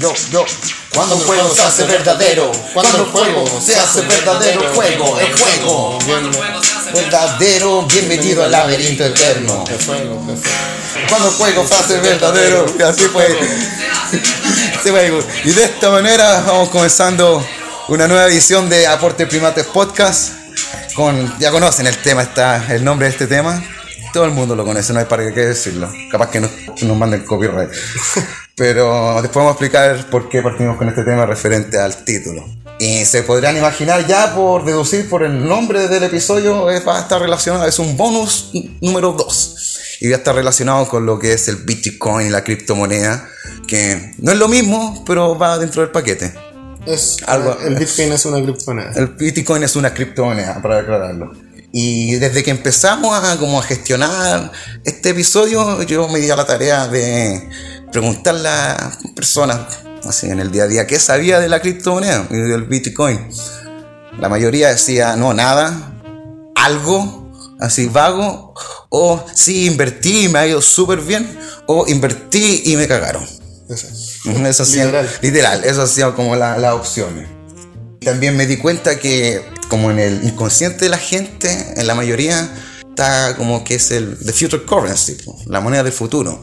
Yo, yo, cuando el juego se hace verdadero, cuando el juego se hace verdadero, juego, el juego. Verdadero, bienvenido al laberinto eterno. Cuando el juego se hace verdadero, y así fue. Y de esta manera vamos comenzando una nueva edición de Aporte Primates Podcast. Con, ya conocen el tema, está el nombre de este tema. Todo el mundo lo conoce, no hay para qué decirlo. Capaz que nos, nos manden copyright. Pero después vamos a explicar por qué partimos con este tema referente al título. Y se podrán imaginar ya por deducir por el nombre del episodio, eh, va a estar relacionado, es un bonus número 2. Y va a estar relacionado con lo que es el Bitcoin, la criptomoneda, que no es lo mismo, pero va dentro del paquete. Es, Algo- el Bitcoin es una criptomoneda. El Bitcoin es una criptomoneda, para aclararlo. Y desde que empezamos a, como a gestionar este episodio, yo me di a la tarea de preguntarle a personas así en el día a día qué sabía de la criptomoneda y del Bitcoin. La mayoría decía, no, nada, algo, así vago, o sí, invertí y me ha ido súper bien, o invertí y me cagaron. Eso hacía- Literal. literal, eso hacía como la- las opciones. También me di cuenta que como en el inconsciente de la gente, en la mayoría, está como que es el the future currency, la moneda del futuro.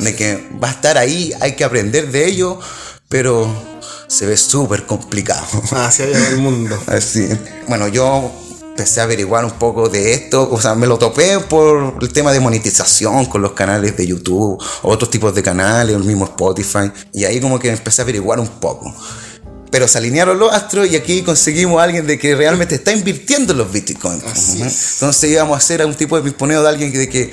De que va a estar ahí, hay que aprender de ello, pero se ve súper complicado. Hacia allá va el mundo. Así. Bueno, yo empecé a averiguar un poco de esto, o sea, me lo topé por el tema de monetización con los canales de YouTube, otros tipos de canales, el mismo Spotify, y ahí como que empecé a averiguar un poco. Pero se alinearon los astros y aquí conseguimos a alguien de que realmente está invirtiendo en los bitcoins. Así Ujú. es. Entonces íbamos a hacer un tipo de pimponeo de alguien de que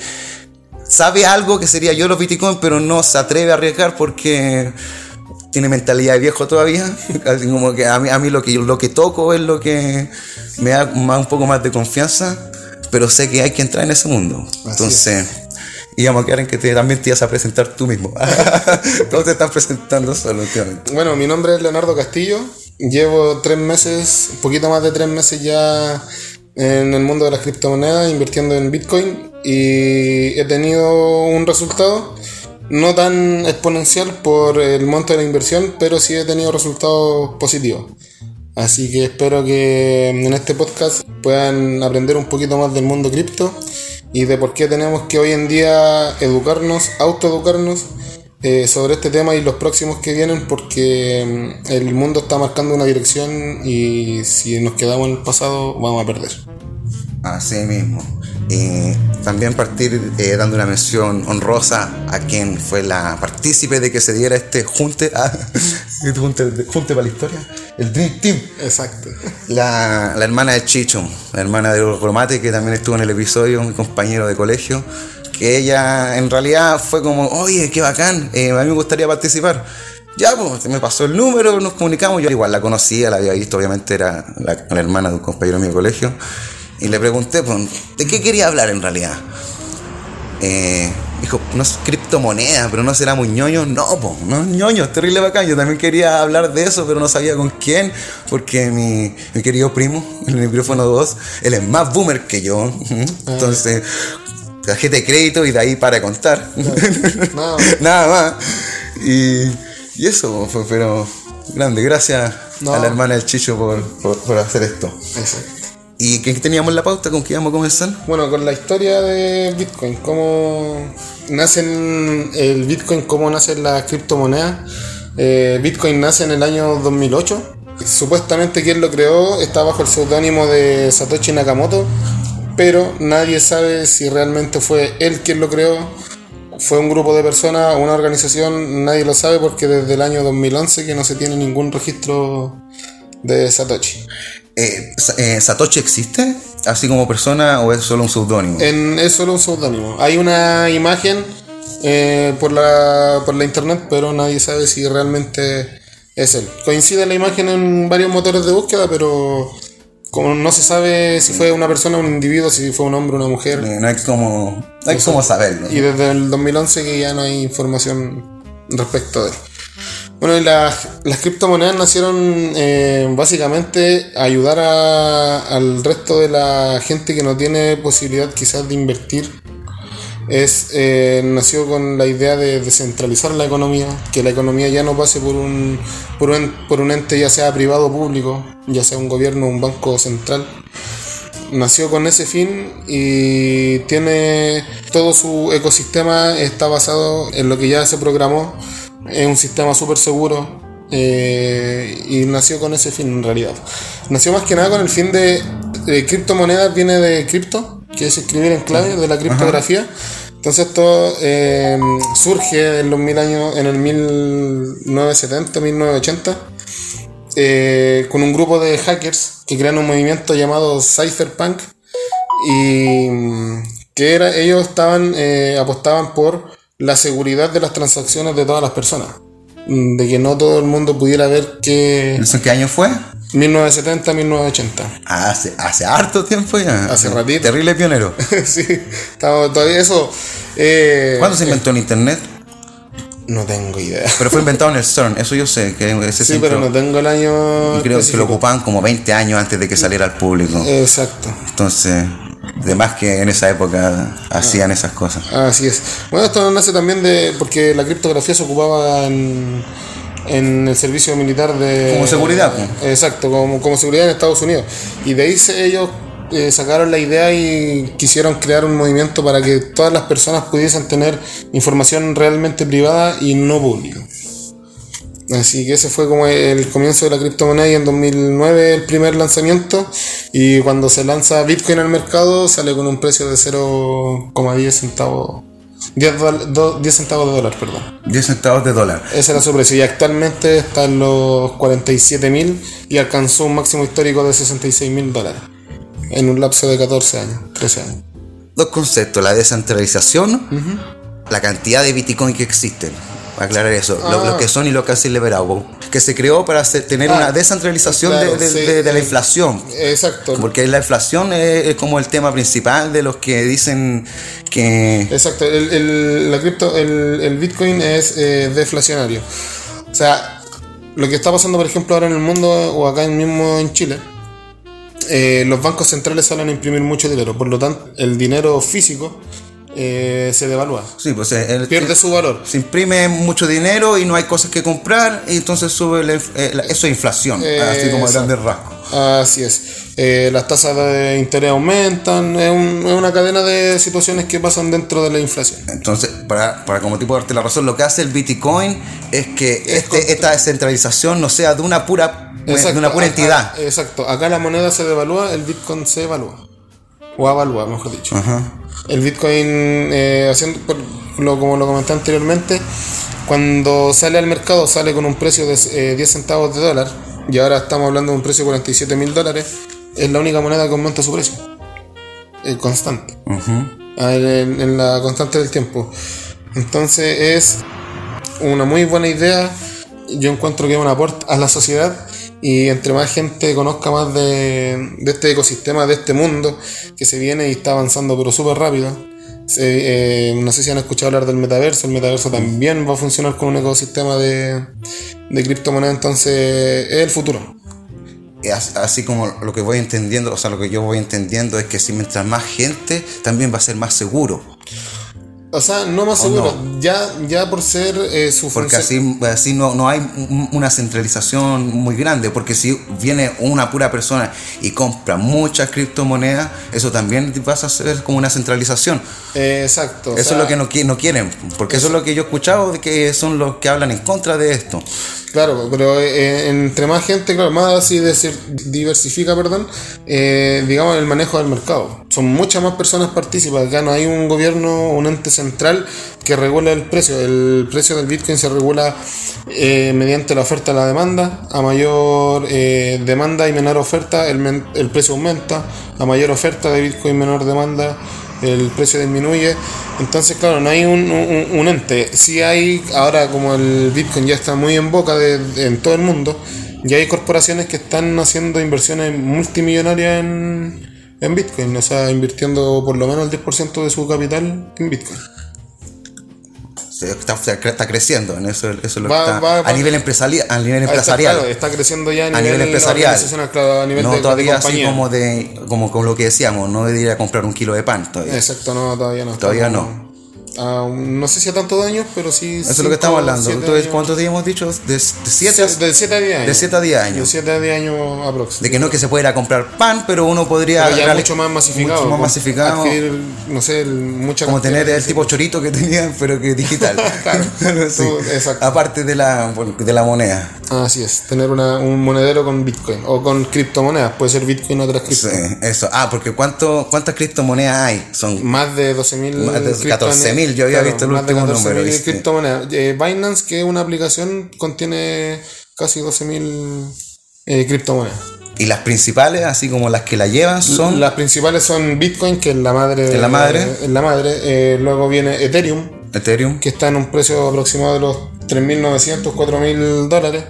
sabe algo que sería yo los bitcoins, pero no se atreve a arriesgar porque tiene mentalidad de viejo todavía. Así como que a mí, a mí lo, que, lo que toco es lo que me da más, un poco más de confianza, pero sé que hay que entrar en ese mundo. Entonces, íbamos a quedar en que te- también te ibas a presentar tú mismo. Todos te están presentando solo. Bueno, mi nombre es Leonardo Castillo. Llevo tres meses, un poquito más de tres meses ya en el mundo de las criptomonedas, invirtiendo en Bitcoin. Y he tenido un resultado no tan exponencial por el monto de la inversión, pero sí he tenido resultados positivos. Así que espero que en este podcast puedan aprender un poquito más del mundo cripto y de por qué tenemos que hoy en día educarnos, autoeducarnos eh, sobre este tema y los próximos que vienen porque mm, el mundo está marcando una dirección y si nos quedamos en el pasado vamos a perder. Así mismo. Y también partir eh, dando una mención honrosa a quien fue la partícipe de que se diera este junte, ah, junte, junte para la historia, el Dream Team. Exacto. La, la hermana de Chicho, la hermana de Gromate, que también estuvo en el episodio, mi compañero de colegio, que ella en realidad fue como, oye, qué bacán, eh, a mí me gustaría participar. Ya, pues, me pasó el número, nos comunicamos, yo igual la conocía, la había visto, obviamente era la, la hermana de un compañero mío de colegio, y le pregunté, pues, ¿de qué quería hablar en realidad? Eh, dijo, no es criptomoneda, pero no será muy ñoño. No, po, no es ñoño, es terrible bacán. Yo también quería hablar de eso, pero no sabía con quién, porque mi, mi querido primo, el micrófono 2, él es más boomer que yo. Entonces, tarjeta de crédito y de ahí para contar. Nada Nada más. Y, y eso fue, pero grande. Gracias No. a la hermana del Chicho por, por, por hacer esto. Exacto. ¿Y qué teníamos en la pauta? ¿Con qué íbamos a comenzar? Bueno, con la historia de Bitcoin, cómo nacen el Bitcoin, cómo nacen las criptomonedas. Eh, Bitcoin nace en el año 2008. Supuestamente quien lo creó está bajo el seudónimo de Satoshi Nakamoto, pero nadie sabe si realmente fue él quien lo creó. Fue un grupo de personas, una organización, nadie lo sabe porque desde el año 2011 que no se tiene ningún registro de Satoshi. Eh, eh, ¿Satoshi existe? ¿Así como persona o es solo un seudónimo? Es solo un seudónimo. Hay una imagen eh, por, la, por la internet, pero nadie sabe si realmente es él. Coincide la imagen en varios motores de búsqueda, pero como no se sabe si fue una persona, un individuo, si fue un hombre, una mujer. No hay como, no hay como saberlo. Y desde el 2011 que ya no hay información respecto de él. Bueno, y las, las criptomonedas nacieron eh, básicamente a ayudar a- al resto de la gente que no tiene posibilidad quizás de invertir. Es, eh, nació con la idea de descentralizar la economía, que la economía ya no pase por un, por un, por un ente ya sea privado o público, ya sea un gobierno o un banco central nació con ese fin y tiene todo su ecosistema está basado en lo que ya se programó es un sistema súper seguro eh, y nació con ese fin en realidad. Nació más que nada con el fin de, de criptomonedas viene de cripto que es escribir en clave de la criptografía. Entonces esto eh, surge en los mil años en el 1970 1980 eh, con un grupo de hackers que crean un movimiento llamado Cypherpunk y mm, que era, ellos estaban eh, apostaban por la seguridad de las transacciones de todas las personas Mm, de que no todo el mundo pudiera ver que ¿Eso en qué año fue? 1970 1980 Ah, Hace, hace harto tiempo ya. Hace ratito. Terrible pionero. sí estamos todavía eso eh, ¿Cuándo se inventó el internet? no tengo idea Pero fue inventado en el CERN, eso yo sé, que ese sí centro- pero no tengo el año y creo que lo específico. ocupaban como 20 años antes de que saliera al público. exacto Entonces, de más que en esa época hacían esas cosas. Así es. Bueno, esto nace también de. porque la criptografía se ocupaba en, en el servicio militar de. Como seguridad, pues. Exacto, como, como seguridad en Estados Unidos. Y de ahí se- ellos eh, sacaron la idea y quisieron crear un movimiento para que todas las personas pudiesen tener información realmente privada y no pública. Así que ese fue como el comienzo de la criptomoneda y en 2009 el primer lanzamiento y cuando se lanza Bitcoin al mercado sale con un precio de 0,10 centavos 10, dol- do- 10 centavos de dólar, perdón. 10 centavos de dólar. Ese era su precio y actualmente está en los 47 mil y alcanzó un máximo histórico de 66 mil dólares en un lapso de 14 años, 13 años. Dos conceptos, la descentralización, la cantidad de Bitcoin que existen. Aclarar eso, lo, Ah. lo que son y lo que han sido liberados. Que se creó para tener Ah, una descentralización claro, de, de- sí, de- de la inflación. Exacto. Porque la inflación es, es como el tema principal de los que dicen que... Exacto, el, el- la cripto, el, el Bitcoin es eh, deflacionario. O sea, lo que está pasando, por ejemplo, ahora en el mundo o acá mismo en Chile, eh, los bancos centrales salen a imprimir mucho dinero, por lo tanto, el dinero físico eh, se devalúa, Sí, pues eh, el- pierde su valor. se imprime mucho dinero y no hay cosas que comprar y entonces sube la eh, la- eso es inflación, Eh, así como a grandes rasgos. Así es. Las tasas de interés aumentan, es, un- es una cadena de situaciones que pasan dentro de la inflación. Entonces, para, para como tipo darte la razón, lo que hace el Bitcoin es que este, esta descentralización no sea de una pura, de una pura acá- entidad. Exacto, acá la moneda se devalúa, el Bitcoin se evalúa. O avalúa, mejor dicho. El Bitcoin, eh, haciendo, lo, como lo comenté anteriormente, cuando sale al mercado sale con un precio de eh, 10 centavos de dólar y ahora estamos hablando de un precio de 47 mil dólares. Es la única moneda que aumenta su precio. Eh, constante. Ah, en, en la constante del tiempo. Entonces es una muy buena idea. Yo encuentro que es un aporte a la sociedad y entre más gente conozca más de, de este ecosistema, de este mundo que se viene y está avanzando pero súper rápido. Se- eh, no sé si han escuchado hablar del metaverso, el metaverso también va a funcionar con un ecosistema de, de criptomonedas, entonces es el futuro. Así como lo que voy entendiendo, o sea, lo que yo voy entendiendo es que si mientras más gente, también va a ser más seguro. O sea, no más ¿O seguro. no? Ya, ya por ser eh, su Porque función- así, así no, no hay un- una centralización muy grande, porque si viene una pura persona y compra muchas criptomonedas, eso también pasa a ser como una centralización. Eh, exacto. o Eso sea, es lo que no, qui- no quieren, porque eso es lo que yo he escuchado de que son los que hablan en contra de esto. Claro, pero eh, entre más gente, claro, más así decir, diversifica, perdón, eh, digamos, el manejo del mercado. Son muchas más personas participan. Acá no hay un gobierno, un ente central que el precio. El precio del Bitcoin se regula eh, mediante la oferta y la demanda. A mayor eh, demanda y menor oferta, el, el precio aumenta. A mayor oferta de Bitcoin, menor demanda, el precio disminuye. Entonces, claro, no hay un, ente. Sí hay, ahora como el Bitcoin ya está muy en boca de, de- en todo el mundo, ya hay corporaciones que están haciendo inversiones multimillonarias en, en Bitcoin, o sea, invirtiendo por lo menos el 10% de su capital en Bitcoin. Está, está creciendo, en eso, eso es lo Va- que está, va- a va- nivel empresarial. A nivel está, empresarial. claro, está creciendo ya a nivel, a nivel empresarial. claro, a nivel no de, de todavía así compañía. como de como con lo que decíamos, no de ir a comprar un kilo de pan todavía. Exacto, no, todavía no. Todavía Estamos Ah, no sé si a tanto años pero sí. Eso es lo que estamos hablando. Entonces, ¿cuántos días hemos dicho? De 7 a 10 años. De 7 a 10 años. De 7 a 10 años aproximadamente. De que no que se pudiera comprar pan, pero uno podría. Pero ya mucho más masificado. Mucho más masificado. No sé, mucha Como tener el tipo chorito que tenían, pero que digital. claro. exacto. Aparte de la, de la moneda. Así es. Tener una, un monedero con Bitcoin o con criptomonedas. Puede ser Bitcoin o otras criptomonedas. Sí, eso. Ah, porque ¿cuánto, ¿cuántas criptomonedas hay? Son. Más de 12.000. Más de 14.000 yo había visto el último número. Criptomonedas. Eh, Binance, que es una aplicación, contiene casi 12.000 eh, criptomonedas. Y las principales, así como las que la llevan, son. Las principales son Bitcoin, que es la madre. Es la madre. La madre. luego viene Ethereum. Ethereum. Que está en un precio aproximado de los 3.900, 4.000 dólares.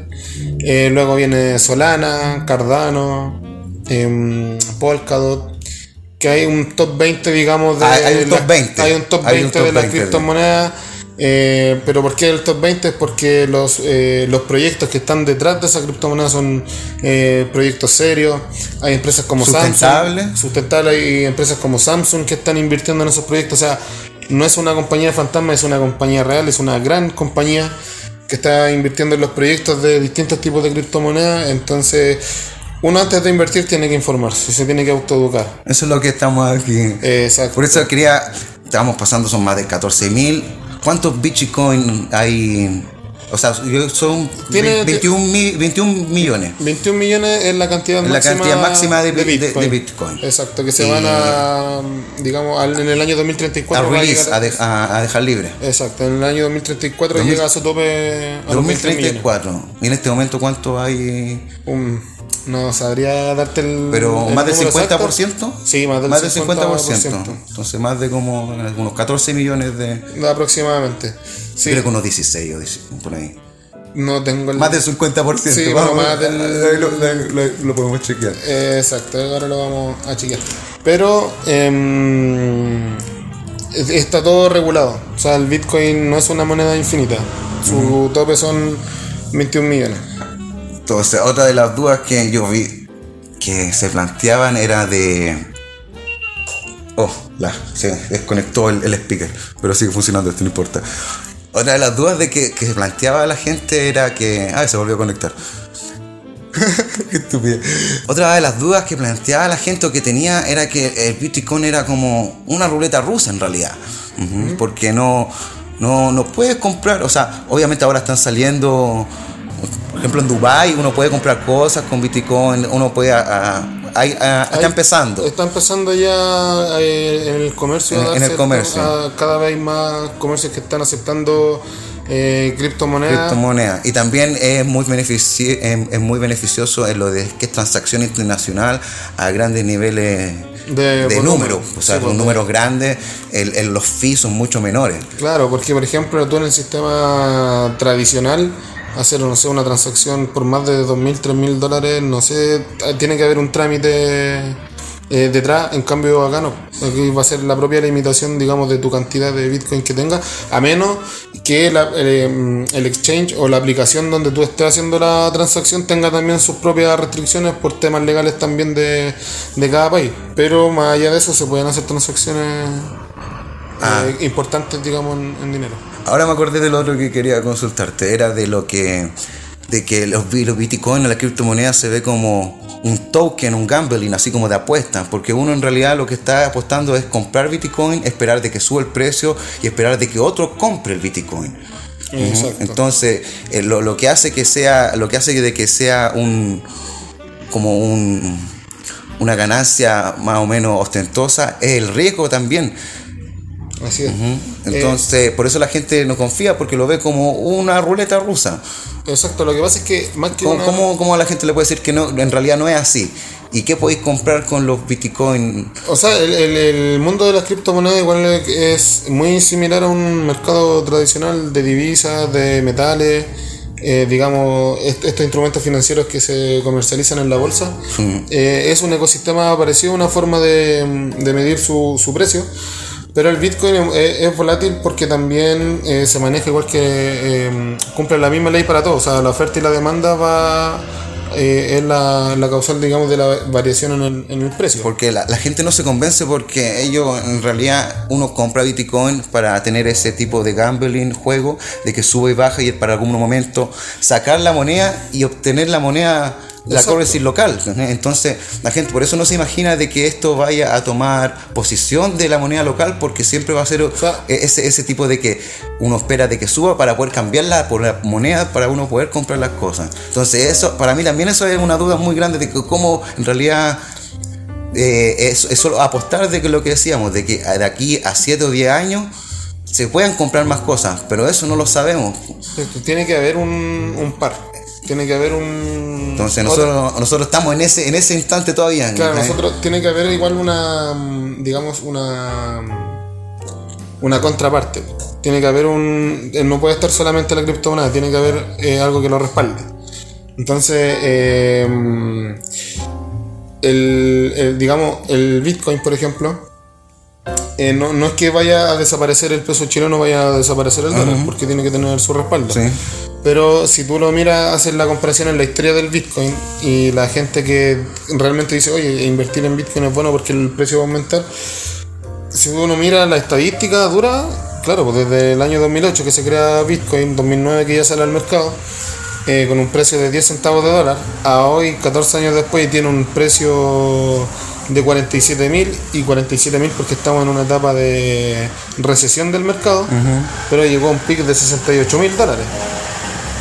Eh, luego viene Solana, Cardano, em, Polkadot. Que hay un top 20, digamos, de. Hay un top la- 20. Hay un top Hay un 20 top de las 20 de- criptomonedas. eh, pero ¿por qué el top 20? Es porque los, eh, los proyectos que están detrás de esa criptomoneda son eh, proyectos serios. Hay empresas como Sustentables. Samsung. Sustentables. Hay empresas como Samsung que están invirtiendo en esos proyectos. O sea, no es una compañía fantasma, es una compañía real, es una gran compañía que está invirtiendo en los proyectos de distintos tipos de criptomonedas. Entonces, uno antes de invertir tiene que informarse, se tiene que autoeducar. eso es lo que estamos aquí. Exacto. Por eso quería, estamos pasando, son más de 14.000. ¿Cuántos Bitcoin hay? O sea, son Tiene- 21, mi- 21 millones. 21 millones es la cantidad la máxima, cantidad máxima de- de- de Bitcoin. Exacto, que se Y- van a, digamos, al- en el año 2034. A va a release, llegar- a, a- dejar libre. Exacto, en el año 2034 Dos mil- llega a su tope a los 20 millones. 2034. ¿Y en este momento cuánto hay? Um, no sabría darte el. Pero el más del número 50%. exacto. Sí, más del Más del 50%. 50%. Entonces más de como unos 14 millones de... Aproximadamente. Sí, Creo que unos 16 o 17, por ahí. no tengo el. Más del 50%. Sí, vamos, pero más del- lo, lo- lo- podemos chequear. Eh, exacto, ahora lo vamos a chequear. Pero es- está todo regulado. O sea, el Bitcoin no es una moneda infinita. Su tope son 21 millones. Entonces, otra de las dudas que yo vi que se planteaban era de. Oh, la, se desconectó el, el speaker, pero sigue funcionando, esto no importa. Otra de las dudas de que, que se planteaba la gente era que. Ah, se volvió a conectar. Qué estúpido. Otra de las dudas que planteaba la gente o que tenía era que el Bitcoin era como una ruleta rusa en realidad. Porque no, no, no puedes comprar, o sea, obviamente ahora están saliendo, por ejemplo en Dubai uno puede comprar cosas con Bitcoin, uno puede, ah, ah, ah, está empezando. Está empezando ya eh, en el comercio. En- el comercio. cada vez más comercios que están aceptando eh, criptomonedas. criptomonedas. Y también es muy, benefici- es, es muy beneficioso en lo de que es transacción internacional a grandes niveles De de, números. O sea, Sí, con pues, números grandes, el, el- los fees son mucho menores. Claro, porque por ejemplo tú en el sistema tradicional hacer no sé, una transacción por más de 2.000, 3.000 dólares, no sé, tiene que haber un trámite eh, detrás, en cambio acá no. Aquí va a ser la propia limitación, digamos, de tu cantidad de Bitcoin que tengas, a menos que la- eh, el exchange o la aplicación donde tú estés haciendo la transacción tenga también sus propias restricciones por temas legales también de, de cada país. Pero más allá de eso se pueden hacer transacciones Ah. eh, importantes, digamos, en, en dinero. Ahora me acordé de lo otro que quería consultarte. Era de lo que. De que los, los bitcoins, la criptomoneda, se ve como un token, un gambling, así como de apuesta. Porque uno en realidad lo que está apostando es comprar bitcoin, esperar de que suba el precio y esperar de que otro compre el bitcoin. Ujú. Exacto. Entonces, eh, lo, lo que hace que sea. Lo que hace de que sea un. como un. una ganancia más o menos ostentosa es el riesgo también. Así es. Entonces, por eso la gente no confía porque lo ve como una ruleta rusa. Eh, exacto, lo que pasa es que más que ¿Cómo, una- cómo- cómo a la gente le puede decir que no, en realidad no es así? ¿Y qué podéis comprar con los bitcoin? O sea, el, el- el mundo de las criptomonedas igual es muy similar a un mercado tradicional de divisas, de metales, eh, digamos, est- estos instrumentos financieros que se comercializan en la bolsa. Eh, es un ecosistema parecido, una forma de, de medir su, su precio. Pero el Bitcoin es, es volátil porque también eh, se maneja igual que eh, cumple la misma ley para todos. O sea, la oferta y la demanda va eh, es la, la causal, digamos, de la variación en el, en el precio. Porque la, la gente no se convence porque ellos, en realidad, uno compra bitcoin para tener ese tipo de gambling, juego, de que sube y baja y para algún momento sacar la moneda y obtener la moneda, la currency local. Entonces, la gente por eso no se imagina de que esto vaya a tomar posición de la moneda local porque siempre va a ser sea- ese, ese tipo de que uno espera de que suba para poder cambiarla por la moneda para uno poder comprar las cosas. Entonces, eso, para mí también eso es una duda muy grande de que cómo en realidad eh, es, es solo apostar de que lo que decíamos, de que de aquí a 7 o 10 años se puedan comprar más cosas, pero eso no lo sabemos. Tiene que haber un, un par. Tiene que haber un. Entonces otro- nosotros, nosotros estamos en ese, en ese instante todavía. Claro, nosotros tiene que haber igual una. Digamos, una. Una contraparte. Tiene que haber un. eh, No puede estar solamente la criptomoneda, tiene que haber eh, algo que lo respalde. Entonces, eh, el, el- digamos, el Bitcoin, por ejemplo, eh, no, no es que vaya a desaparecer el peso chileno, vaya a desaparecer el dólar, porque tiene que tener su respaldo. Sí. Pero si tú lo miras, haces la comparación en la historia del Bitcoin y la gente que realmente dice, oye, invertir en Bitcoin es bueno porque el precio va a aumentar. Si uno mira la estadística dura, claro, pues desde el año 2008 que se crea Bitcoin, 2009 que ya sale al mercado, eh, con un precio de 10 centavos de dólar, a hoy, 14 años después, tiene un precio de 47 mil y 47 mil porque estamos en una etapa de recesión del mercado, pero llegó a un pic de 68 mil dólares.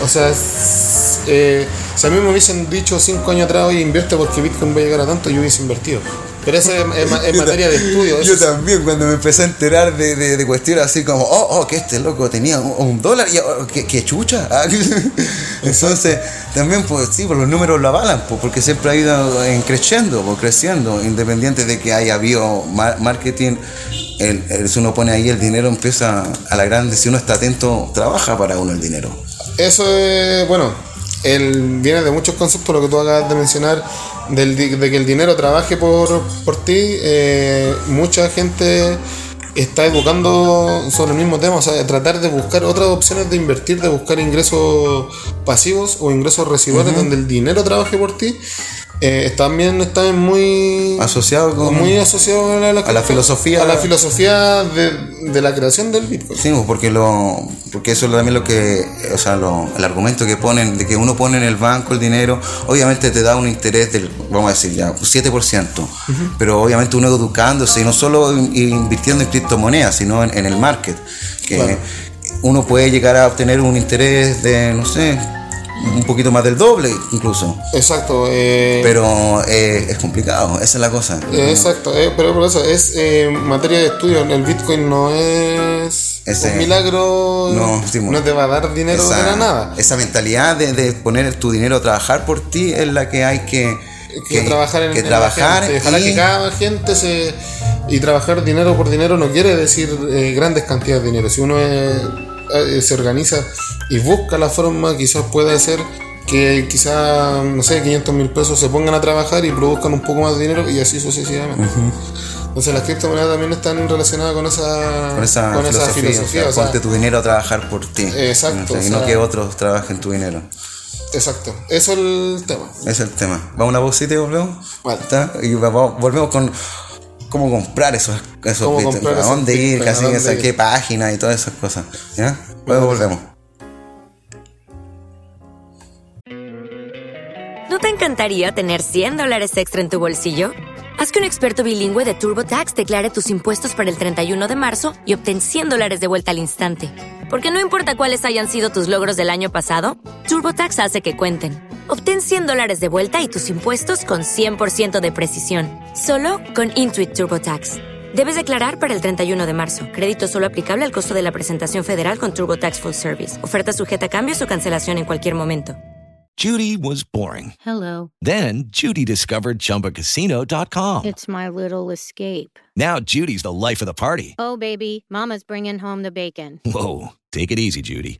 O sea, es- eh, si a mí me hubiesen dicho 5 años atrás, oye, invierte porque Bitcoin va a llegar a tanto, yo hubiese invertido. Pero eso es, es ma- es materia de estudio. Yo también, cuando me empecé a enterar de, de, de cuestiones así como, oh, oh, que este loco tenía un, un dólar, y, oh, que, que chucha. Ah, Entonces, también, pues sí, pues los números lo avalan, pues, porque siempre ha ido en creciendo, pues, creciendo, independiente de que haya habido mar- marketing. El, el- si uno pone ahí el dinero, empieza a la grande. Si uno está atento, trabaja para uno el dinero. Eso es, bueno, el, viene de muchos conceptos, lo que tú acabas de mencionar, del, de que el dinero trabaje por, por ti. eh, mucha gente está educando sobre el mismo tema, o sea, tratar de buscar otras opciones de invertir, de buscar ingresos pasivos o ingresos residuales donde el dinero trabaje por ti. Eh, también está muy Asociado con. muy asociado a la, A la filosofía. a la filosofía de, de la creación del Bitcoin. Sí, pues, porque lo porque eso es también lo que, o sea, lo- el argumento que ponen de que uno pone en el banco el dinero, obviamente te da un interés del, vamos a decir ya, un 7%, pero obviamente uno educándose y no solo in- invirtiendo en criptomonedas, sino en, en el market, que Claro. uno puede llegar a obtener un interés de, no sé, un poquito más del doble incluso, Exacto. eh, pero eh, es complicado, esa es la cosa. Eh, Exacto, pero por eso es materia de estudio. El Bitcoin no es Ese- un milagro, no, no te va a dar dinero de la nada. esa mentalidad de, de poner tu dinero a trabajar por ti es la que hay que, que, trabajar en, que en la trabajar gente. Ojalá y- que cada gente se. Y trabajar dinero por dinero no quiere decir grandes cantidades de dinero. Si uno eh, se organiza y busca la forma, quizás pueda hacer que quizás, no sé, 500 mil pesos se pongan a trabajar y produzcan un poco más de dinero y así sucesivamente. Entonces las criptomonedas también están relacionadas con esa, con esa con esa filosofía, filosofía, o sea, o sea, ponte tu dinero a trabajar por ti Exacto, O sea, y no que otros trabajen tu dinero Exacto, eso es el tema. es el tema vamos a una pausita y volvemos Vale. ¿Está? y vamos- volvemos con cómo comprar esos, esos Cómo Bitcoin, comprar a esos dónde ir, casi dónde a ir. qué página y todas esas cosas. ¿Ya? Luego volvemos. ¿No te encantaría tener 100 dólares extra en tu bolsillo? Haz que un experto bilingüe de TurboTax declare tus impuestos para el 31 de marzo y obtén 100 dólares de vuelta al instante. Porque no importa cuáles hayan sido tus logros del año pasado, TurboTax hace que cuenten. Obtén 100 dólares de vuelta y tus impuestos con 100% de precisión. Solo con Intuit TurboTax. Debes declarar para el 31 de marzo. Crédito solo aplicable al costo de la presentación federal con TurboTax Full Service. Oferta sujeta a cambios o cancelación en cualquier momento. Judy was boring. Hello. Then Judy discovered ChumbaCasino.com. It's my little escape. Now Judy's the life of the party. Oh, baby, Mama's bringing home the bacon. Whoa, take it easy, Judy.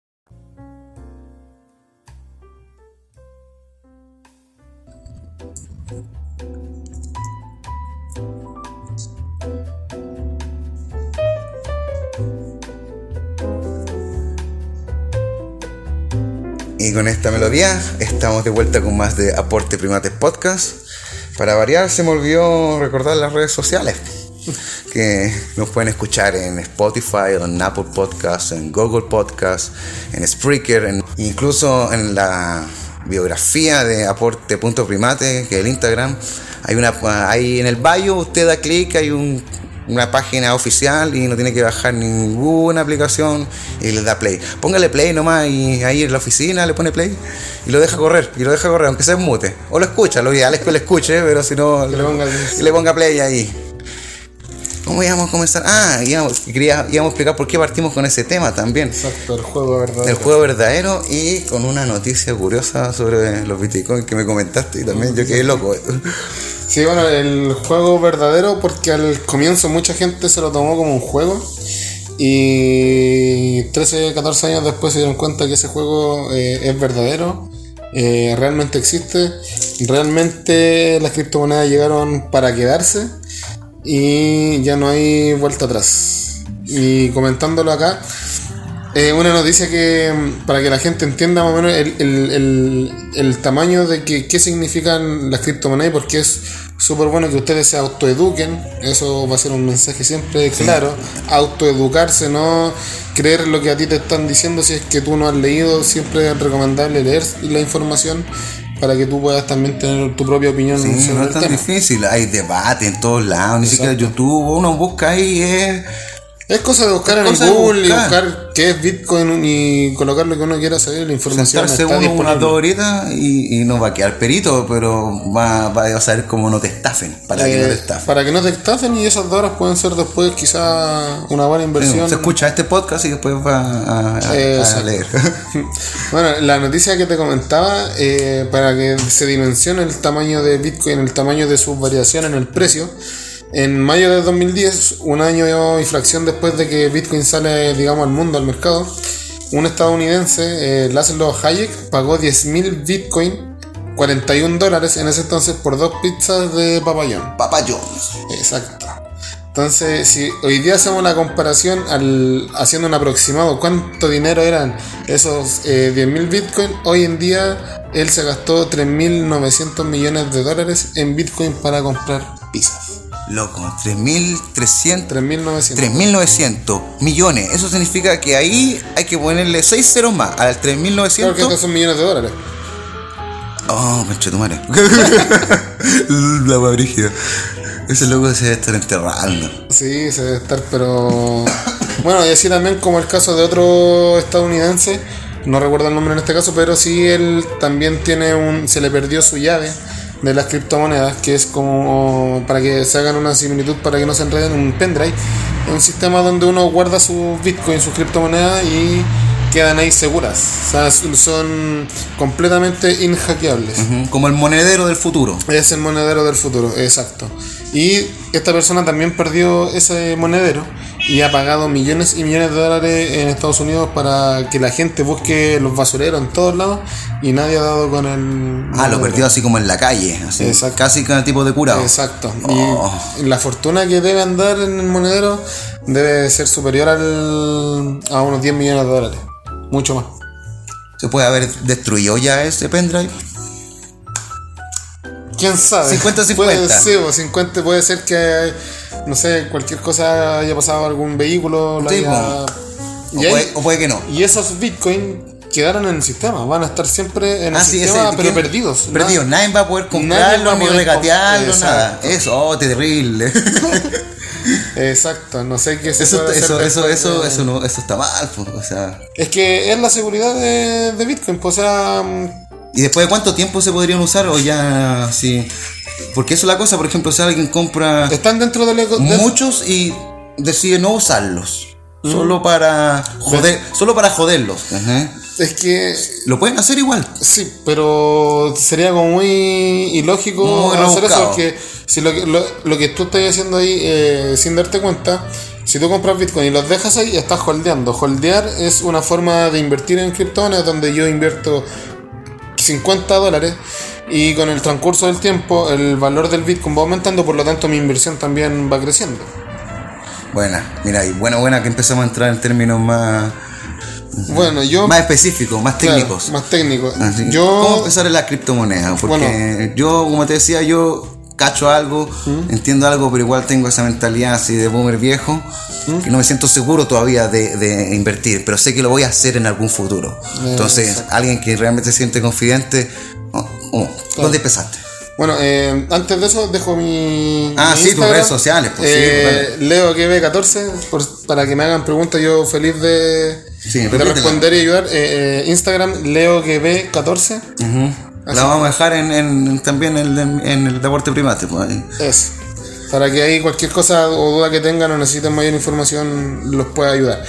Y con esta melodía estamos de vuelta con más de Aporte Primates Podcast. Para variar, se me olvidó recordar las redes sociales. Que nos pueden escuchar en Spotify, en Apple Podcasts, en Google Podcasts, en Spreaker, en- incluso en la biografía de Aporte.primate, que es el Instagram. Hay una ahí en el bio, usted da clic, hay un- una página oficial y no tiene que bajar ninguna aplicación y le da play. Póngale play nomás y ahí en la oficina le pone play y lo deja correr, y lo deja correr, aunque en mute. O lo escucha, lo ideal es que lo escuche, pero si no, le ponga- le ponga play ahí. ¿Cómo íbamos a comenzar? Ah, íbamos, quería, íbamos a explicar por qué partimos con ese tema también. Exacto, el juego verdadero. El juego verdadero y con una noticia curiosa sobre los bitcoins que me comentaste y también yo quedé loco. Sí, bueno, el juego verdadero porque al comienzo mucha gente se lo tomó como un juego y 13, 14 años después se dieron cuenta que ese juego eh, es verdadero, eh, realmente existe, realmente las criptomonedas llegaron para quedarse y ya no hay vuelta atrás. Y comentándolo acá, eh, una noticia que para que la gente entienda más o menos el, el- el- el tamaño de que, qué significan las criptomonedas, porque es súper bueno que ustedes se autoeduquen, eso va a ser un mensaje siempre claro, autoeducarse, no creer lo que a ti te están diciendo si es que tú no has leído, siempre es recomendable leer la información para que tú puedas también tener tu propia opinión Sí, sobre no es tan tema. difícil, hay debate en todos lados, ni siquiera YouTube, uno busca ahí es... Es cosa de buscar en Google buscar. y buscar qué es Bitcoin y colocar lo que uno quiera saber, la información sentarse está uno disponible. unas dos horitas y, y no va a quedar perito, pero va, va a saber cómo no te estafen, para que no te Eh, estafen. para que no te estafen y esas dos horas pueden ser después quizá una buena inversión. Se escucha este podcast y después va a, a- a Exacto. leer. Bueno, la noticia que te comentaba, eh, para que se dimensione el tamaño de Bitcoin, el tamaño de su variación en el precio, en mayo de 2010, un año y fracción después de que Bitcoin sale, digamos, al mundo, al mercado, un estadounidense, eh, Laszlo Hayek, pagó 10.000 Bitcoin, 41 dólares en ese entonces por dos pizzas de papayón. Papayón. Exacto. Entonces, si hoy día hacemos la comparación al, haciendo un aproximado, ¿cuánto dinero eran esos eh, 10.000 Bitcoin? Hoy en día él se gastó 3.900 millones de dólares en Bitcoin para comprar pizzas. Loco, 3.300. 3.900. 3.900 millones. Eso significa que ahí hay que ponerle 6 ceros más al Claro que 3.900. estos son millones de dólares. Oh, concha tu madre. La brígida. Ese loco se debe estar enterrando. Sí, se debe estar, pero. Bueno, y así también como el caso de otro estadounidense, no recuerdo el nombre en este caso, pero sí él también tiene un. se le perdió su llave de las criptomonedas, que es como para que se hagan una similitud para que no se enreden un pendrive. Un sistema donde uno guarda sus bitcoins, sus criptomonedas y quedan ahí seguras. O sea, son completamente inhackeables. Como el monedero del futuro. Es el monedero del futuro, exacto. Y esta persona también perdió ese monedero y ha pagado millones y millones de dólares en Estados Unidos para que la gente busque los basureros en todos lados y nadie ha dado con el. Ah, lo perdió así como en la calle, así, Exacto. casi con el tipo de curado. Exacto. Oh. Y la fortuna que debe andar en el monedero debe ser superior al, a unos 10 millones de dólares. Mucho más. ¿Se puede haber destruido ya ese pendrive? ¿Quién sabe? 50-50. Puede ser, o 50 puede ser que, no sé, cualquier cosa haya pasado a algún vehículo. lo Sí, haya- O ahí- puede, o puede que no. y esos bitcoins quedaron en el sistema, van a estar siempre en el Ah, sí, sistema, ese- pero perdidos. Perdidos, nadie va a poder comprarlo ni regatearlo, nada. Eso, oh, terrible. Exacto, no sé qué se Eso, puede hacer eso, eso, eso, de- eso, no, eso está mal, pues, o sea. Es que es la seguridad de, de Bitcoin, pues, o sea, mm, ¿Y después de cuánto tiempo se podrían usar o ya sí? Porque eso es la cosa, por ejemplo, si alguien compra están dentro del del- muchos y decide no usarlos. Solo para joder, solo para joderlos. Ajá. Es que Lo pueden hacer igual. Sí, pero sería como muy ilógico Muy hacer eso porque si lo que, lo, lo que tú estás haciendo ahí eh, sin darte cuenta, si tú compras Bitcoin y los dejas ahí, estás holdeando. Holdear es una forma de invertir en criptomonedas donde yo invierto 50 dólares y con el transcurso del tiempo el valor del Bitcoin va aumentando, por lo tanto mi inversión también va creciendo. Buena, mira, y buena, buena que empezamos a entrar en términos más, Bueno, yo... más específicos, más claro, técnicos. más técnicos. Yo... ¿Cómo empezar en la criptomoneda? Porque yo, como te decía, yo cacho algo, entiendo algo, pero igual tengo esa mentalidad así de boomer viejo, que no me siento seguro todavía de, de invertir, pero sé que lo voy a hacer en algún futuro. Entonces, alguien que realmente se siente confidente, oh, oh, ¿dónde empezaste? Bueno, eh, antes de eso dejo mi. Ah, mi sí, tus redes sociales, pues, sí, Eh, Leo GB14, por- para que me hagan preguntas, yo feliz de, Sí, de repítela. responder y ayudar. Eh, eh, Instagram, LeoGB14. La vamos a dejar en, en- también en, el- en el deporte primate. Pues. Eso. Para que ahí cualquier cosa o duda que tengan o necesiten mayor información los pueda ayudar.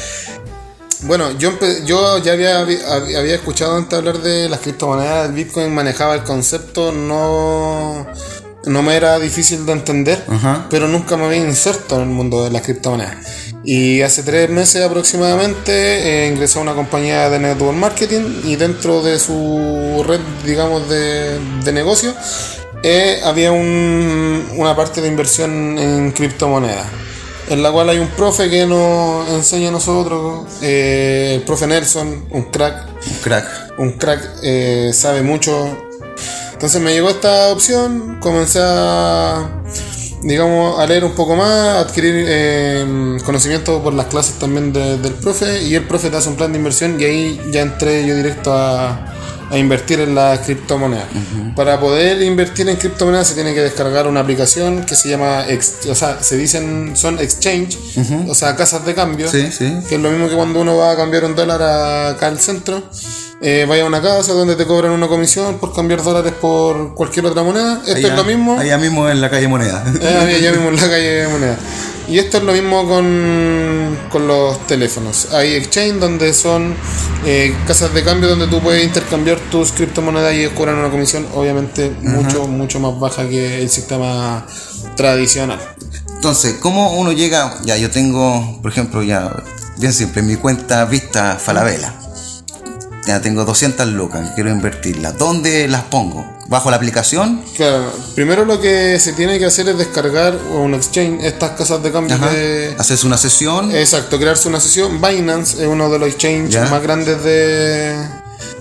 Bueno, yo, yo ya había, había escuchado antes hablar de las criptomonedas, el Bitcoin manejaba el concepto, no, no me era difícil de entender, pero nunca me había inserto en el mundo de las criptomonedas. Y hace tres meses aproximadamente eh, ingresé a una compañía de network marketing y dentro de su red, digamos, de, de negocio, eh, había un- una parte de inversión en criptomonedas, en la cual hay un profe que nos enseña a nosotros, eh, el profe Nelson, un crack, Un crack. un crack, eh, sabe mucho. Entonces me llegó esta opción, comencé a, digamos, a leer un poco más, adquirir eh, conocimiento por las clases también de- del profe y el profe te hace un plan de inversión y ahí ya entré yo directo a, a invertir en las criptomonedas. Para poder invertir en criptomonedas se tiene que descargar una aplicación que se llama, ex- o sea, se dicen, son exchange, o sea, casas de cambio Sí, sí. que es lo mismo que cuando uno va a cambiar un dólar a- acá al centro, eh, vaya a una casa donde te cobran una comisión por cambiar dólares por cualquier otra moneda. Esto Allá- es lo mismo. Allá mismo en la calle Moneda. Eh, allá mismo en la calle moneda. Y esto es lo mismo con, con los teléfonos. Hay exchange donde son eh, casas de cambio donde tú puedes intercambiar tus criptomonedas y cobran una comisión obviamente mucho, mucho más baja que el sistema tradicional. Entonces, ¿cómo uno llega? Ya, yo tengo, por ejemplo, ya, bien simple, mi cuenta Vista Falabella. Ya tengo 200 lucas, quiero invertirlas. ¿Dónde las pongo? ¿Bajo la aplicación? Claro, primero lo que se tiene que hacer es descargar un exchange, estas casas de cambio Ajá. de... Haces una sesión. Exacto, crearse una sesión. Binance es uno de los exchanges más grandes de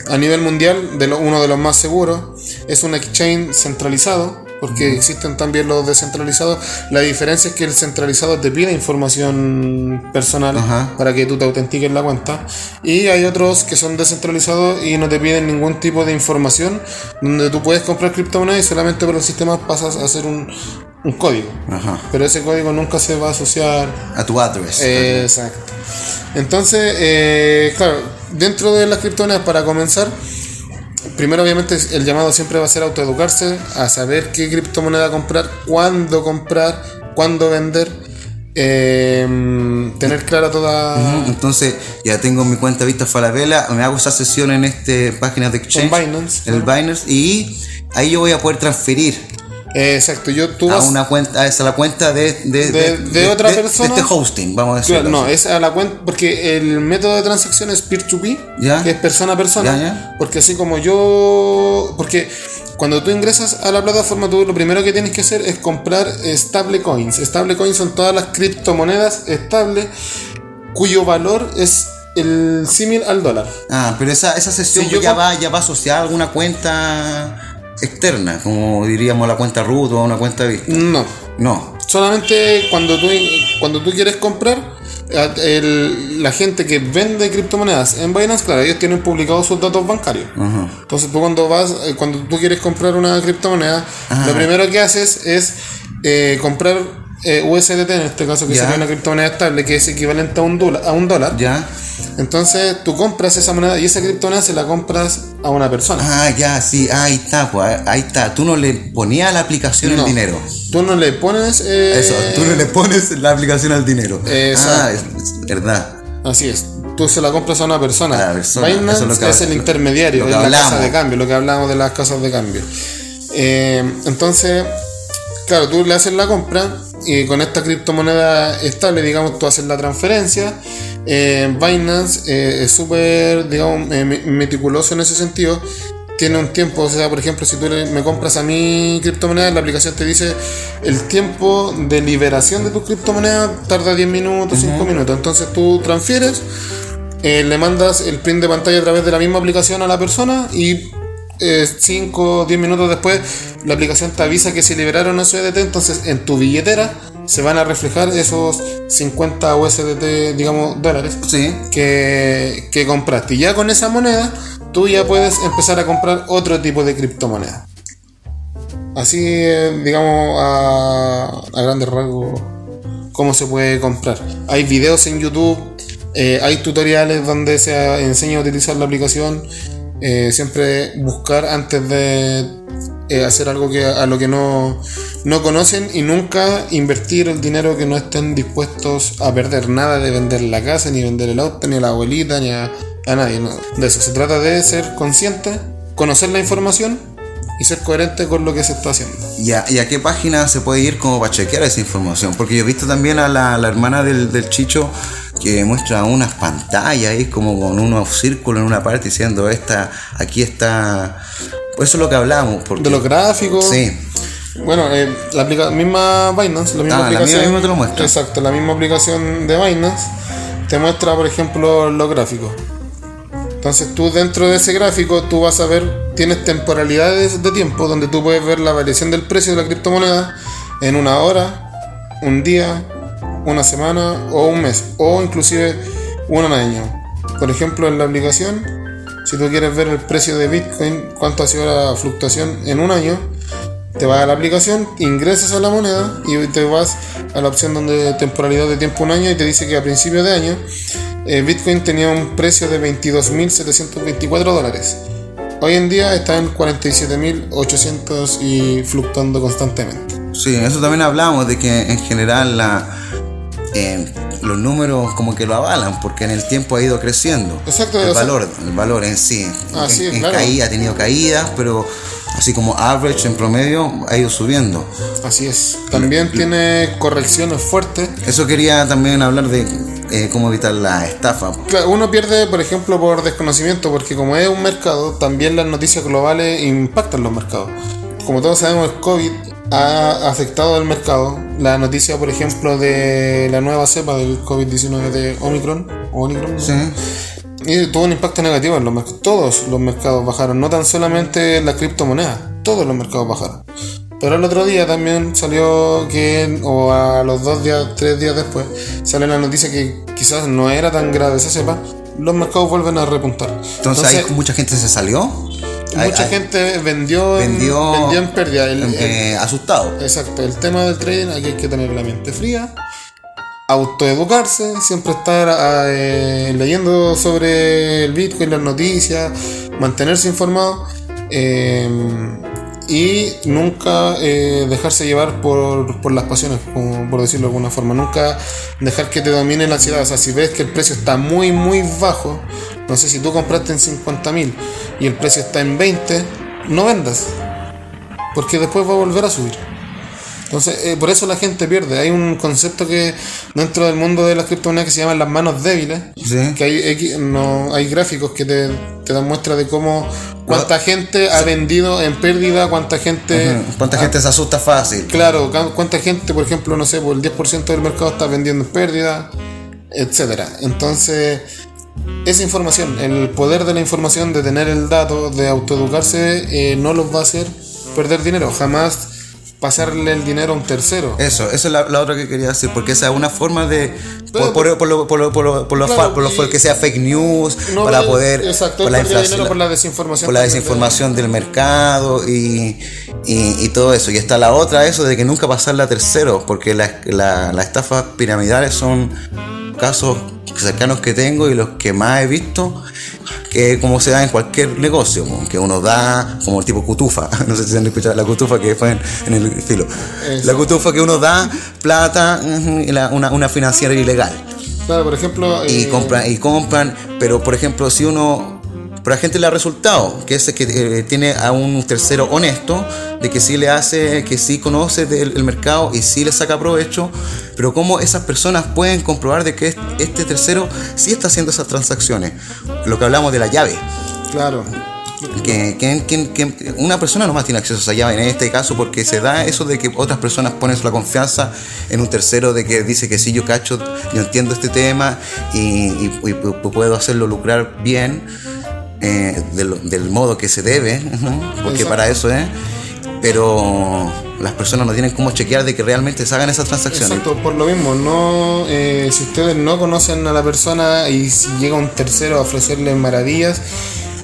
a nivel mundial, de lo- uno de los más seguros. Es un exchange centralizado, porque existen también los descentralizados. La diferencia es que el centralizado te pide información personal Ajá. para que tú te autentiques la cuenta. Y hay otros que son descentralizados y no te piden ningún tipo de información, donde tú puedes comprar criptomonedas y solamente por el sistema pasas a hacer un, un código. Ajá. Pero ese código nunca se va a asociar A tu address. Exacto. Entonces, eh, claro, dentro de las criptomonedas, para comenzar, primero obviamente el llamado siempre va a ser autoeducarse, a saber qué criptomoneda comprar, cuándo comprar, cuándo vender, eh, tener clara toda... Entonces, ya tengo mi cuenta Vista Falabella, me hago esa sesión en este página de exchange. En Binance, El Binance, y ahí yo voy a poder transferir exacto, yo tú a vas- una cuenta, a esa la cuenta de, de, de, de otra persona. De este hosting, vamos a decirlo. Claro, no, así. es a la cuenta, porque el método de transacción es peer-to-peer, que es persona a persona. Ya, ya. Porque así como yo. Porque cuando tú ingresas a la plataforma, tú lo primero que tienes que hacer es comprar eh, stable coins. Stable coins son todas las criptomonedas estables cuyo valor es el símil al dólar. Ah, pero esa, esa sesión Si ya, va, ya va asociada a alguna cuenta externa, como diríamos la cuenta root o una cuenta Vista. No. No. Solamente cuando tú, cuando tú quieres comprar, el- la gente que vende criptomonedas en Binance, claro, ellos tienen publicados sus datos bancarios. Entonces tú cuando vas, eh, cuando tú quieres comprar una criptomoneda, lo primero que haces es eh, comprar eh, USDT, en este caso que sería una criptomoneda estable, que es equivalente a un dólar. A un dólar. Ya. Entonces tú compras esa moneda y esa criptomoneda se la compras a una persona. Ah, ya, sí, ahí está, pues, ahí está. Tú no le ponías a la aplicación No. el dinero. Tú no le pones... eh, Eso, tú no le pones la aplicación al dinero. Exacto. Ah, es, es verdad. Así es. Tú se la compras a una persona. A la persona, Binance es lo que- es el intermediario, es la casa hablamos. de cambio, lo que hablamos de las casas de cambio. Eh, entonces, claro, tú le haces la compra y con esta criptomoneda estable, digamos, tú haces la transferencia. Eh, Binance eh, es súper, digamos, eh, me- meticuloso en ese sentido. Tiene un tiempo, o sea, por ejemplo, si tú me compras a mi criptomoneda, la aplicación te dice el tiempo de liberación de tu criptomoneda tarda 10 minutos, 5 minutos. Entonces tú transfieres, eh, le mandas el print de pantalla a través de la misma aplicación a la persona y 5 o 10 minutos después la aplicación te avisa que se liberaron esos USDT, entonces en tu billetera se van a reflejar esos 50 USDT, digamos, dólares que, que compraste. Y ya con esa moneda tú ya puedes empezar a comprar otro tipo de criptomoneda. Así, eh, digamos, a, a grandes rasgos, cómo se puede comprar. Hay videos en YouTube, eh, hay tutoriales donde se enseña a utilizar la aplicación. Eh, siempre buscar antes de eh, hacer algo que, a lo que no, no conocen y nunca invertir el dinero que no estén dispuestos a perder. Nada de vender la casa, ni vender el auto, ni a la abuelita, ni a, nadie. De eso se trata de ser consciente, conocer la información y ser coherente con lo que se está haciendo. ¿Y a, y a qué página se puede ir como para chequear esa información? Porque yo he visto también a la, la hermana del, del Chicho que muestra unas pantallas ahí como con unos círculos en una parte diciendo esta, aquí está. Pues eso es lo que hablamos. Porque, De los gráficos. Sí. Bueno, eh, la aplica- misma Binance, la misma Ah, la aplicación. misma misma te lo muestra. Exacto, la misma aplicación de Binance te muestra, por ejemplo, los gráficos. Entonces tú dentro de ese gráfico tú vas a ver, tienes temporalidades de tiempo donde tú puedes ver la variación del precio de la criptomoneda en una hora, un día, una semana o un mes, o inclusive un año. Por ejemplo, en la aplicación, si tú quieres ver el precio de Bitcoin, cuánto ha sido la fluctuación en un año, te vas a la aplicación, ingresas a la moneda y te vas a la opción donde temporalidad de tiempo un año y te dice que a principio de año eh, Bitcoin tenía un precio de 22.724 dólares. Hoy en día está en 47.800 y fluctuando constantemente. Sí, eso también hablamos de que en general la, eh, los números como que lo avalan porque en el tiempo ha ido creciendo. Exacto, el sea- valor, el valor en sí. Ah, en, sí, en claro. caída, ha tenido caídas, pero así como average en promedio ha ido subiendo. Así es. También tiene correcciones fuertes. Eso quería también hablar de eh, cómo evitar la estafa. Claro, uno pierde, por ejemplo, por desconocimiento, porque como es un mercado, también las noticias globales impactan los mercados. Como todos sabemos, el COVID ha afectado al mercado. La noticia, por ejemplo, de la nueva cepa del COVID-19 de Omicron, Omicron, ¿no? y tuvo un impacto negativo en los mercados. Todos los mercados bajaron, no tan solamente las criptomonedas, todos los mercados bajaron. Pero el otro día también salió que, o a los dos días, tres días después, sale la noticia que quizás no era tan grave esa cepa, los mercados vuelven a repuntar. Entonces, ahí mucha gente se salió. Mucha hay- gente vendió, en- vendió, vendió en pérdida. El- el- eh, asustado. Exacto, el tema del trading aquí hay que tener la mente fría, autoeducarse, siempre estar eh, leyendo sobre el Bitcoin, las noticias, mantenerse informado Eh, y nunca eh, dejarse llevar por, por las pasiones, por decirlo de alguna forma. Nunca dejar que te domine la ansiedad. O sea, si ves que el precio está muy, muy bajo, no sé si tú compraste en 50 mil y el precio está en 20, no vendas. Porque después va a volver a subir. Entonces, eh, por eso la gente pierde. Hay un concepto que dentro del mundo de las criptomonedas que se llaman las manos débiles. Sí. Que hay, no, hay gráficos que te, te dan muestra de cómo cuánta gente ha vendido en pérdida, cuánta gente. ¿Cuánta ha- gente se asusta fácil? Claro, cuánta gente, por ejemplo, no sé, por el 10% del mercado está vendiendo en pérdida, etcétera. Entonces, esa información, el poder de la información, de tener el dato, de autoeducarse, eh, no los va a hacer perder dinero. Jamás pasarle el dinero a un tercero. Eso, eso es la, la otra que quería decir, porque esa es una forma de. Pero- por, por, por lo, por, lo, por, lo, por, lo Claro, fa- por lo y- que sea fake news, No para poder. exacto, por la, inflación- dinero por la desinformación por la desinformación del mercado y, y, y todo eso. Y está la otra, eso de que nunca pasarla a terceros, porque las la, las estafas piramidales son casos cercanos que tengo y los que más he visto que como se da en cualquier negocio, que uno da como el tipo cutufa, no sé si han escuchado la cutufa que fue en, en el filo, Eso. la cutufa que uno da plata, una, una financiera ilegal Claro, por ejemplo. y eh, compran y compran, pero por ejemplo si uno pero a gente le ha resultado, que es que eh, tiene a un tercero honesto, de que sí le hace, que sí conoce del el mercado y sí le saca provecho, pero cómo esas personas pueden comprobar de que es- este tercero sí está haciendo esas transacciones. Lo que hablamos de la llave. Claro. Que, que- que- que una persona nomás tiene acceso a esa llave en este caso porque se da eso de que otras personas ponen la confianza en un tercero de que dice que sí, yo cacho, yo entiendo este tema y, y- y pu- puedo hacerlo lucrar bien eh, del modo que se debe, porque Exacto. para eso es, pero las personas no tienen cómo chequear de que realmente se hagan esas transacciones. Exacto, por lo mismo, no eh, si ustedes no conocen a la persona y si llega un tercero a ofrecerle maravillas,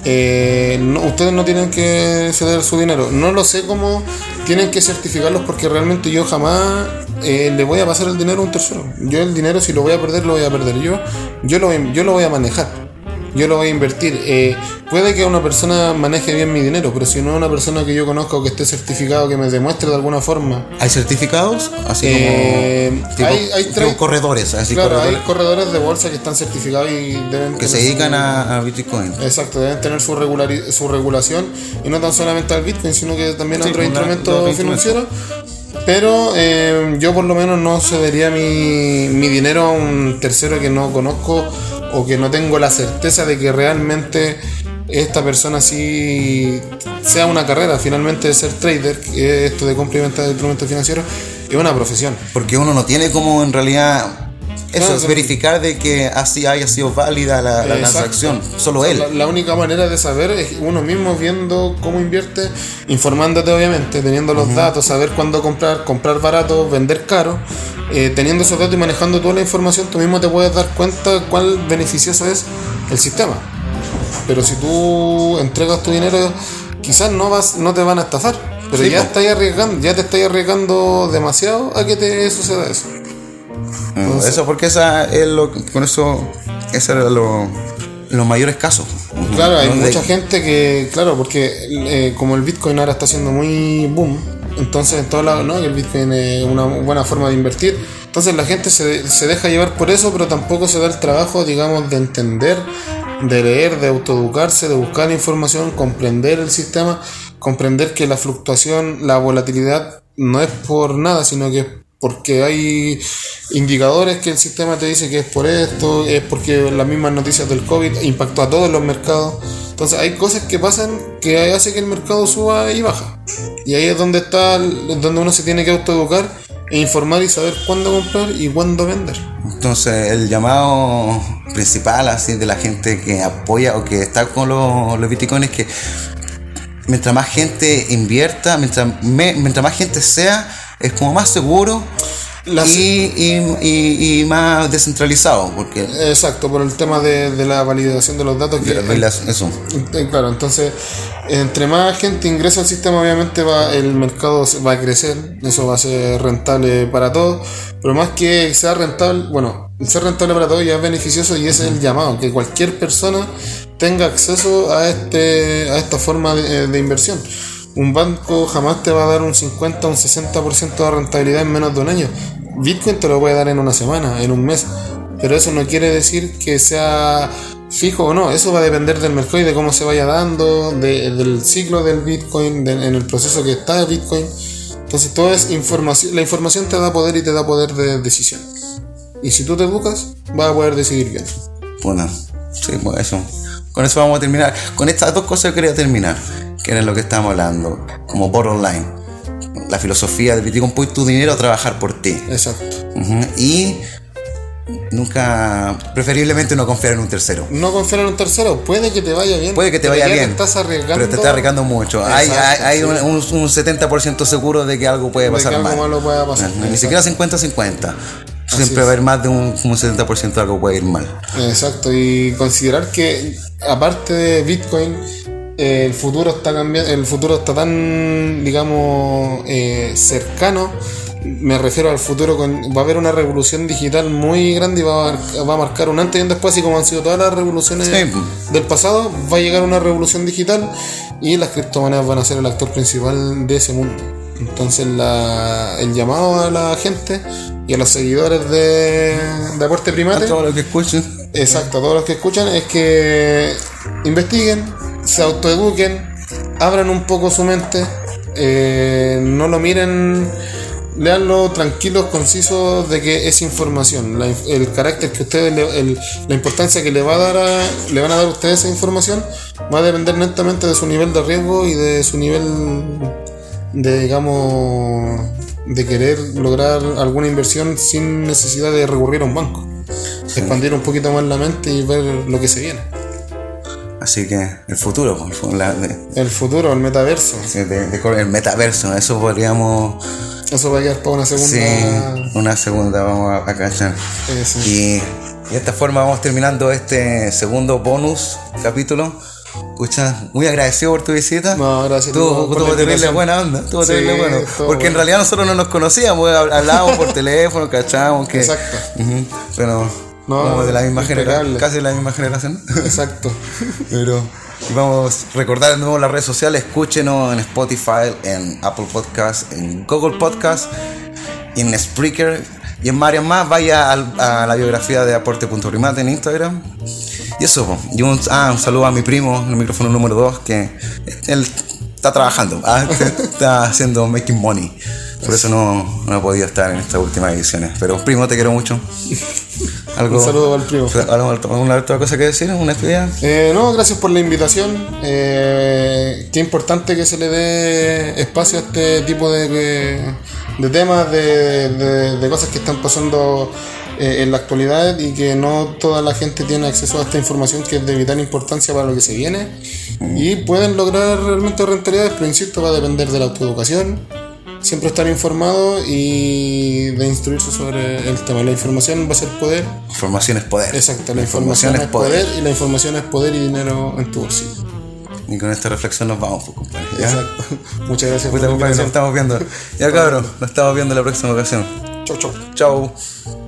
eh, ustedes no tienen que ceder su dinero. No lo sé cómo tienen que certificarlos porque realmente yo jamás eh, le voy a pasar el dinero a un tercero. Yo el dinero si lo voy a perder lo voy a perder yo. Yo lo, yo lo voy a manejar. Yo lo voy a invertir. Eh, puede que una persona maneje bien mi dinero, pero si no es una persona que yo conozco que esté certificado, que me demuestre de alguna forma ¿Hay certificados? Así Eh, como tipo, hay- hay tipo tres- corredores, así claro, corredores hay corredores de bolsa que están certificados y deben que se dedican su- a, a Bitcoin. Exacto, deben tener su, regulari- su regulación y no tan solamente al Bitcoin, sino que también a otros instrumentos financieros. Pero eh, yo por lo menos no cedería mi, mi dinero a un tercero que no conozco o que no tengo la certeza de que realmente esta persona sí sea una carrera. Finalmente ser trader, que es esto de compra y venta de instrumentos financieros, es una profesión. Porque uno no tiene como en realidad eso Claro, es verificar de que así haya sido válida la, transacción. Solo él. La, la única manera de saber es uno mismo viendo cómo invierte, informándote obviamente, teniendo los datos, saber cuándo comprar, comprar barato, vender caro. Eh, teniendo esos datos y manejando toda la información, tú mismo te puedes dar cuenta cuál beneficioso es el sistema. Pero si tú entregas tu dinero, quizás no vas, no te van a estafar. Pero Sí, ya po. estás arriesgando, ya te estás arriesgando demasiado a que te suceda eso. Mm, eso porque esa es lo con eso ese era lo los mayores casos. Claro, hay ¿no? De- mucha gente que, claro, porque eh, como el Bitcoin ahora está siendo muy boom, entonces en todos lados, ¿no? Que el Bitcoin es una buena forma de invertir. Entonces la gente se, se deja llevar por eso, pero tampoco se da el trabajo, digamos, de entender, de leer, de autoeducarse, de buscar información, comprender el sistema, comprender que la fluctuación, la volatilidad no es por nada, sino que porque hay indicadores que el sistema te dice que es por esto, es porque las mismas noticias del COVID impactó a todos los mercados. Entonces hay cosas que pasan que hace que el mercado suba y baja. Y ahí es donde está, donde uno se tiene que autoeducar e informar y saber cuándo comprar y cuándo vender. Entonces, el llamado principal así de la gente que apoya o que está con los, los bitcoins que mientras más gente invierta, mientras, me- mientras más gente sea, es como más seguro La- y, y- y- y más descentralizado. Porque Exacto, por el tema de, de la validación de los datos. Que, eso. Eh, Claro, entonces, entre más gente ingresa al sistema, obviamente va, el mercado va a crecer, eso va a ser rentable para todos, pero más que sea rentable, bueno, ser rentable para todos ya es beneficioso y ese es el llamado, que cualquier persona tenga acceso a, este, a esta forma de, de inversión. Un banco jamás te va a dar un 50 o un 60% de rentabilidad en menos de un año. Bitcoin te lo puede dar en una semana, en un mes. Pero eso no quiere decir que sea fijo o no. Eso va a depender del mercado y de cómo se vaya dando, de- del ciclo del Bitcoin, en el proceso que está Bitcoin. Entonces todo es información. La información te da poder y te da poder de decisión. Y si tú te educas, vas a poder decidir bien. Bueno, sí, pues eso. Con eso vamos a terminar. Con estas dos cosas quería terminar, que era lo que estábamos hablando, como por online. La filosofía de Bitcoin, pon tu dinero a trabajar por ti. Exacto. Y nunca, preferiblemente no confiar en un tercero. No confiar en un tercero. Puede que te vaya bien. Puede que te vaya ya bien. Te estás arriesgando. Pero te estás arriesgando mucho. hay Exacto, hay, hay sí. un, un- un 70% seguro de que algo puede De que pasar algo mal. malo pueda pasar. Ni siquiera 50-50. Siempre va a haber más de un, un 70% de algo puede ir mal. Exacto, y considerar que aparte de Bitcoin, eh, el futuro está cambiando, el futuro está tan, digamos, eh, cercano. Me refiero al futuro con, va a haber una revolución digital muy grande y va a, mar- va a marcar un antes y un después, así como han sido todas las revoluciones Sí. del pasado, va a llegar una revolución digital y las criptomonedas van a ser el actor principal de ese mundo. Entonces la- el llamado a la gente y a los seguidores de, de Aporte Primate A todos los que escuchen. Exacto, todos los que escuchan es que investiguen, se autoeduquen, abran un poco su mente, eh, no lo miren, leanlo tranquilos, concisos de que es información. El carácter que ustedes, le- el- la importancia que le, va a dar a- le van a dar a ustedes esa información va a depender netamente de su nivel de riesgo y de su nivel de, digamos, de querer lograr alguna inversión sin necesidad de recurrir a un banco. Expandir un poquito más la mente y ver lo que se viene. Así que el futuro, pues, la- de- El futuro, el metaverso. de- de- el metaverso, eso podríamos. Eso va a quedar para una segunda. Sí, una segunda vamos a, a cachar. Y, y de esta forma vamos terminando este segundo bonus capítulo. Escucha, muy agradecido por tu visita. No, gracias a Tuvo, tuvo terrible buena onda. Tuvo Sí, terrible bueno. Porque en realidad nosotros no nos conocíamos, hab- hablábamos por teléfono, cachábamos que. Exacto. Ujú, Pero No, como de la misma generación, casi de la misma generación. Exacto. Pero vamos a recordar de nuevo las redes sociales. Escúchenos en Spotify, en Apple Podcast, en Google Podcast, en Spreaker y en varias más. Vaya al- a, la biografía de aporte.primate en Instagram. Y eso, po. y un, ah, un saludo a mi primo, el micrófono número 2, que él está trabajando, ah, está haciendo making money. Por eso no, no he podido estar en estas últimas ediciones. Pero primo, te quiero mucho. ¿Algo, Un saludo al primo. ¿Algo- ¿Alguna otra cosa que decir? ¿Una despedida? Eh, no, gracias por la invitación. Eh, qué importante que se le dé espacio a este tipo de, de temas, de, de- de cosas que están pasando eh, en la actualidad y que no toda la gente tiene acceso a esta información que es de vital importancia para lo que se viene. Y pueden lograr realmente rentabilidades, pero insisto, va a depender de la autoeducación. Siempre estar informado y de instruirse sobre el tema. La información va a ser poder. Información es poder. Exacto, la información, es poder. y la información es poder y dinero en tu bolsillo. Y con esta reflexión nos vamos, pues, compadre. Exacto. Muchas gracias Puta, por la nos estamos viendo. Ya, cabrón, nos estamos viendo en la próxima ocasión. Chau, chau. Chau.